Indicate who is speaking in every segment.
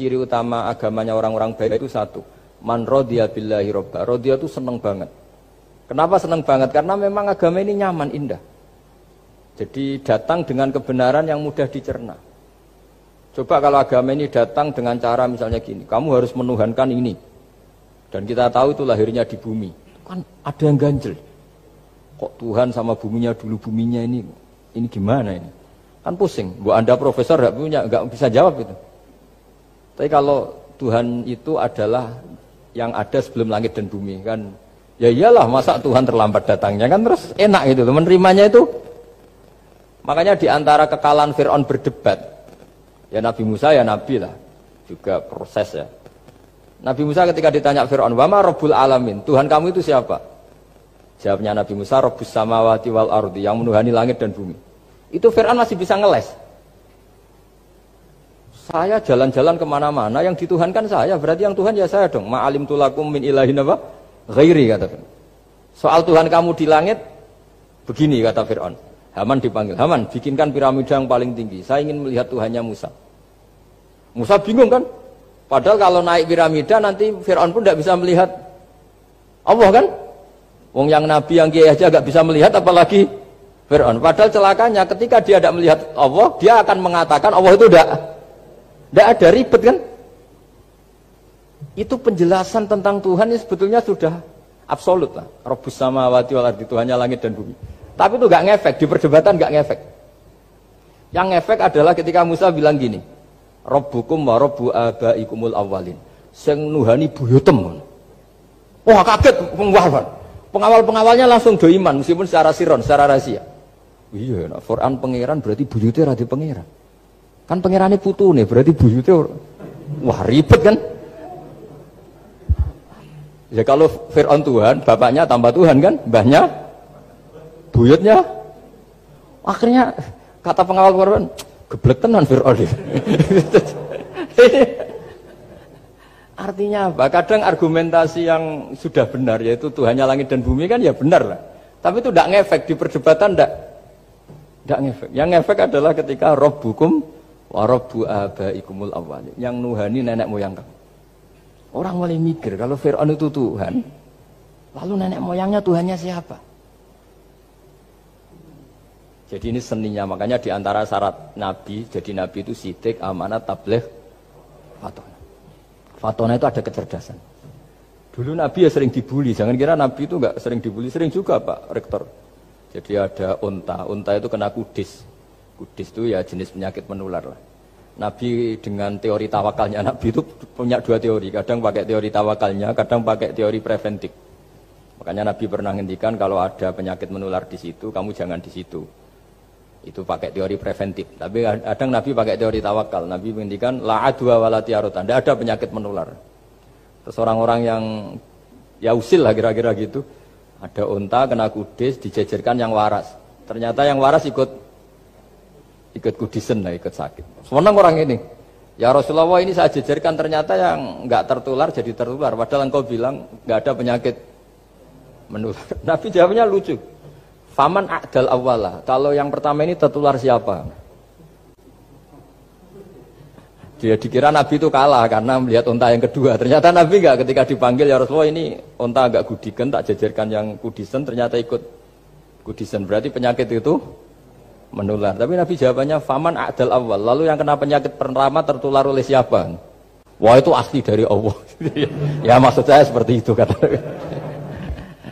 Speaker 1: ciri utama agamanya orang-orang baik itu satu. Man rodiya billahi robba. Rodiya itu seneng banget. Kenapa seneng banget? Karena memang agama ini nyaman, indah. Jadi datang dengan kebenaran yang mudah dicerna. Coba kalau agama ini datang dengan cara misalnya gini, kamu harus menuhankan ini. Dan kita tahu itu lahirnya di bumi. Kan ada yang ganjel. Kok Tuhan sama buminya dulu buminya ini ini gimana ini? Kan pusing. Bu Anda profesor nggak punya, nggak bisa jawab itu. Tapi kalau Tuhan itu adalah yang ada sebelum langit dan bumi kan? Ya iyalah masa Tuhan terlambat datangnya kan? Terus enak itu menerimanya itu. Makanya di antara kekalahan Fir'aun berdebat ya Nabi Musa ya Nabi lah juga proses ya. Nabi Musa ketika ditanya Fir'aun wama Rabbul Alamin? Tuhan kamu itu siapa? Jawabnya Nabi Musa Rabbus Samawati wal Ardi yang menuhani langit dan bumi. Itu Fir'aun masih bisa ngeles saya jalan-jalan ke mana-mana, yang dituhankan saya, berarti yang Tuhan ya saya dong. Ma'alim tulakum min ilahin apa? Ghairi kata Fir'aun. Soal Tuhan kamu di langit, begini kata Fir'aun. Haman dipanggil, Haman bikinkan piramida yang paling tinggi. Saya ingin melihat Tuhannya Musa. Musa bingung kan? Padahal kalau naik piramida nanti Fir'aun pun tidak bisa melihat Allah kan? Wong yang Nabi yang kiai aja gak bisa melihat apalagi Fir'aun. Padahal celakanya ketika dia tidak melihat Allah, dia akan mengatakan Allah itu tidak tidak ada ribet kan? Itu penjelasan tentang Tuhan ini sebetulnya sudah absolut lah. Robus sama wati ardi Tuhannya langit dan bumi. Tapi itu gak ngefek, di perdebatan gak ngefek. Yang ngefek adalah ketika Musa bilang gini, Robbukum wa robbu abaikumul awalin. Sing nuhani buyutem. Wah kaget pengawal. Pengawal-pengawalnya langsung do iman meskipun secara siron, secara rahasia. Iya, nah, Quran pangeran berarti buyutnya radhi pangeran. Kan pangerannya putu nih, berarti buyutnya wah ribet kan? Ya kalau Fir'aun Tuhan, bapaknya tambah Tuhan kan, mbahnya, buyutnya. Akhirnya kata pengawal korban, geblek tenan Fir'aun. Artinya apa? Kadang argumentasi yang sudah benar, yaitu Tuhannya langit dan bumi kan ya benar lah. Tapi itu tidak ngefek, di perdebatan tidak. Tidak ngefek. Yang ngefek adalah ketika roh hukum Warabu abaikumul awalin. Yang nuhani nenek moyang kamu. Orang mulai mikir kalau Fir'aun itu Tuhan, lalu nenek moyangnya Tuhannya siapa? Jadi ini seninya, makanya di antara syarat Nabi, jadi Nabi itu sidik, amanat, tabligh, fatona. Fatona itu ada kecerdasan. Dulu Nabi ya sering dibully, jangan kira Nabi itu nggak sering dibully, sering juga Pak Rektor. Jadi ada unta, unta itu kena kudis, Kudis itu ya jenis penyakit menular lah. Nabi dengan teori tawakalnya Nabi itu punya dua teori. Kadang pakai teori tawakalnya, kadang pakai teori preventif. Makanya Nabi pernah ngendikan kalau ada penyakit menular di situ, kamu jangan di situ. Itu pakai teori preventif. Tapi kadang Nabi pakai teori tawakal. Nabi menghentikan la adwa wala tiarutan. Tidak ada penyakit menular. Terus orang-orang yang ya usil lah kira-kira gitu. Ada unta kena kudis dijejerkan yang waras. Ternyata yang waras ikut ikut kudisen lah, ikut sakit. Semenang orang ini. Ya Rasulullah ini saya jejerkan ternyata yang nggak tertular jadi tertular. Padahal engkau bilang nggak ada penyakit menular. Nabi jawabnya lucu. Faman akdal awalah. Kalau yang pertama ini tertular siapa? Dia dikira Nabi itu kalah karena melihat unta yang kedua. Ternyata Nabi nggak ketika dipanggil ya Rasulullah ini unta agak gudikan tak jejerkan yang kudisen ternyata ikut kudisen. Berarti penyakit itu menular. Tapi Nabi jawabannya faman adal awal. Lalu yang kena penyakit pertama tertular oleh siapa? Wah itu asli dari Allah. ya maksud saya seperti itu kata.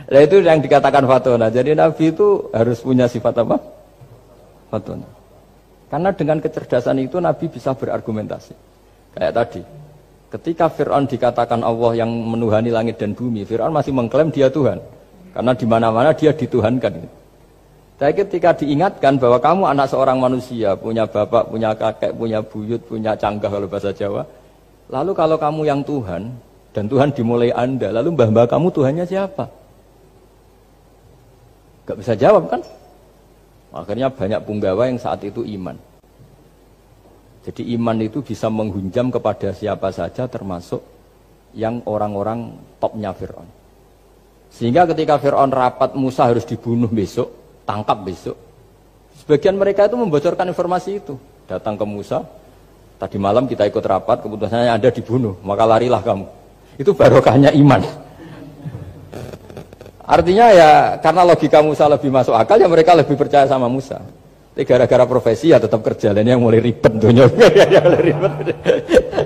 Speaker 1: Nah itu yang dikatakan fatona. Jadi Nabi itu harus punya sifat apa? Fatona. Karena dengan kecerdasan itu Nabi bisa berargumentasi. Kayak tadi. Ketika Fir'aun dikatakan Allah yang menuhani langit dan bumi, Fir'aun masih mengklaim dia Tuhan. Karena di mana-mana dia dituhankan. Tapi ketika diingatkan bahwa kamu anak seorang manusia, punya bapak, punya kakek, punya buyut, punya canggah kalau bahasa Jawa. Lalu kalau kamu yang Tuhan, dan Tuhan dimulai Anda, lalu mbah-mbah kamu Tuhannya siapa? Gak bisa jawab kan? Akhirnya banyak punggawa yang saat itu iman. Jadi iman itu bisa menghunjam kepada siapa saja termasuk yang orang-orang topnya Fir'aun. Sehingga ketika Fir'aun rapat Musa harus dibunuh besok, tangkap besok. Sebagian mereka itu membocorkan informasi itu. Datang ke Musa, Tadi malam kita ikut rapat, keputusannya Anda dibunuh, maka larilah kamu. Itu barokahnya iman. Artinya ya karena logika Musa lebih masuk akal ya mereka lebih percaya sama Musa. Tapi gara-gara profesi ya tetap kerja dan yang mulai ribet dunia ya mulai ribet.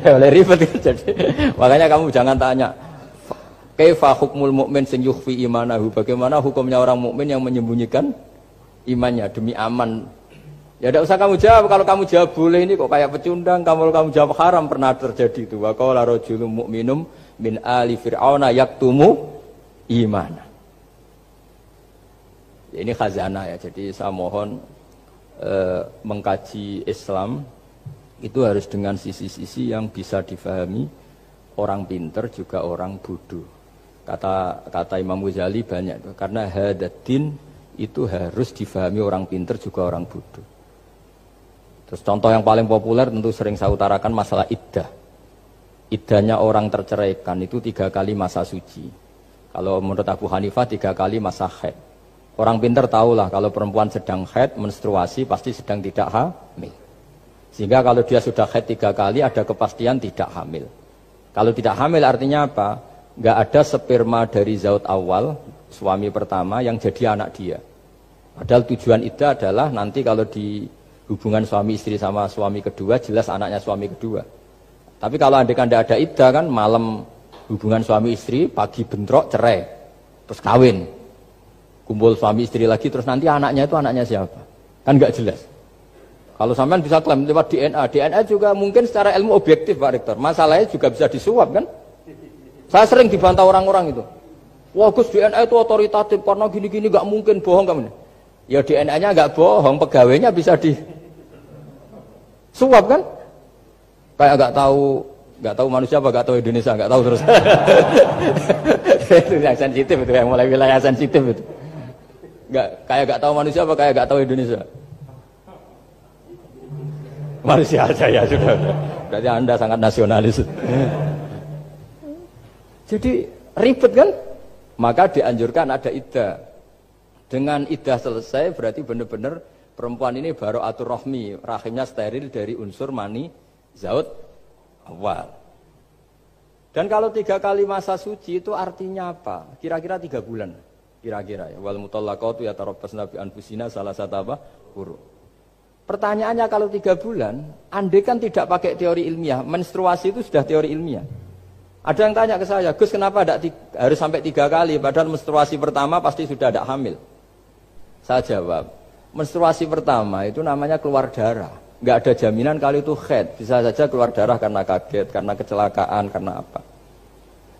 Speaker 1: ya mulai ribet jadi makanya kamu jangan tanya kaifa hukmul mukmin sing yukhfi imanahu bagaimana hukumnya orang mukmin yang menyembunyikan imannya demi aman Ya tidak usah kamu jawab. Kalau kamu jawab boleh ini kok kayak pecundang. Kamu kamu jawab haram pernah terjadi itu. Wa qala rajulun mu'minum min ali fir'auna yaktumu iman. Ya, ini khazanah ya. Jadi saya mohon eh, mengkaji Islam itu harus dengan sisi-sisi yang bisa difahami orang pinter juga orang bodoh. Kata kata Imam Ghazali banyak karena hadatin itu harus difahami orang pinter juga orang bodoh. Terus contoh yang paling populer tentu sering saya utarakan masalah iddah. Iddahnya orang terceraikan itu tiga kali masa suci. Kalau menurut Abu Hanifah tiga kali masa haid. Orang pinter tahulah kalau perempuan sedang haid, menstruasi pasti sedang tidak hamil. Sehingga kalau dia sudah haid tiga kali ada kepastian tidak hamil. Kalau tidak hamil artinya apa? Gak ada sperma dari zaut awal, suami pertama yang jadi anak dia. Padahal tujuan itu adalah nanti kalau di hubungan suami istri sama suami kedua jelas anaknya suami kedua. Tapi kalau anda kan ada iddah kan malam hubungan suami istri, pagi bentrok cerai, terus kawin, kumpul suami istri lagi, terus nanti anaknya itu anaknya siapa? Kan nggak jelas. Kalau sampean bisa klaim lewat DNA, DNA juga mungkin secara ilmu objektif Pak Rektor. Masalahnya juga bisa disuap kan? Saya sering dibantah orang-orang itu. Wah Gus DNA itu otoritatif karena gini-gini nggak mungkin bohong kamu. Ya DNA-nya nggak bohong, pegawainya bisa di suap kan? Kayak nggak tahu nggak tahu manusia apa nggak tahu Indonesia nggak tahu terus. itu yang sensitif itu yang mulai wilayah sensitif itu. Nggak kayak nggak tahu manusia apa kayak nggak tahu Indonesia. Manusia aja ya sudah. Berarti anda sangat nasionalis. Jadi ribet kan? Maka dianjurkan ada ida. Dengan idah selesai berarti benar-benar perempuan ini baru atur rohmi, rahimnya steril dari unsur mani zaut awal. Dan kalau tiga kali masa suci itu artinya apa? Kira-kira tiga bulan. Kira-kira ya. Wal mutallaqatu yatarabbas nabi anfusina salah satu apa? Huruf. Pertanyaannya kalau tiga bulan, andai kan tidak pakai teori ilmiah, menstruasi itu sudah teori ilmiah. Ada yang tanya ke saya, Gus kenapa tidak harus sampai tiga kali, padahal menstruasi pertama pasti sudah ada hamil. Saya jawab, menstruasi pertama itu namanya keluar darah. Nggak ada jaminan kali itu head, bisa saja keluar darah karena kaget, karena kecelakaan, karena apa.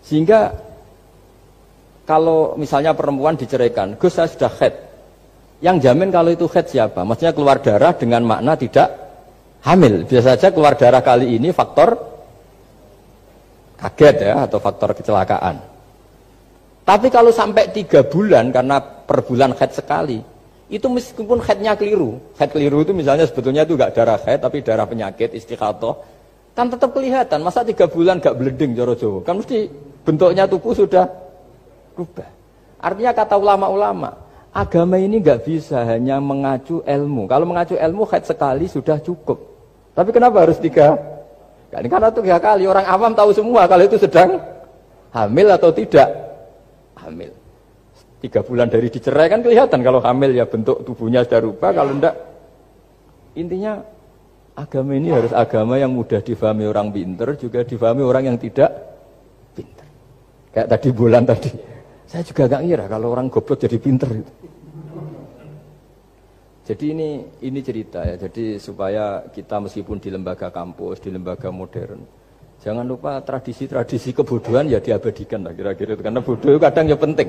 Speaker 1: Sehingga kalau misalnya perempuan diceraikan, Gus saya sudah head. Yang jamin kalau itu head siapa? Maksudnya keluar darah dengan makna tidak hamil. Bisa saja keluar darah kali ini faktor kaget ya atau faktor kecelakaan. Tapi kalau sampai tiga bulan karena per bulan head sekali, itu meskipun headnya keliru, head keliru itu misalnya sebetulnya itu nggak darah head tapi darah penyakit istiqatoh, kan tetap kelihatan. Masa tiga bulan nggak bleeding joro jowo, kan mesti bentuknya tubuh sudah rubah. Artinya kata ulama-ulama, agama ini nggak bisa hanya mengacu ilmu. Kalau mengacu ilmu head sekali sudah cukup. Tapi kenapa harus tiga? Kan karena tiga kali orang awam tahu semua kalau itu sedang hamil atau tidak hamil. Tiga bulan dari dicerai kan kelihatan kalau hamil ya bentuk tubuhnya sudah rubah, kalau enggak intinya agama ini harus agama yang mudah difahami orang pinter, juga difahami orang yang tidak pinter. Kayak tadi bulan tadi, saya juga gak ngira kalau orang goblok jadi pinter itu. Jadi ini ini cerita ya. Jadi supaya kita meskipun di lembaga kampus, di lembaga modern, jangan lupa tradisi-tradisi kebodohan ya diabadikan lah kira-kira. Karena bodoh kadang ya penting.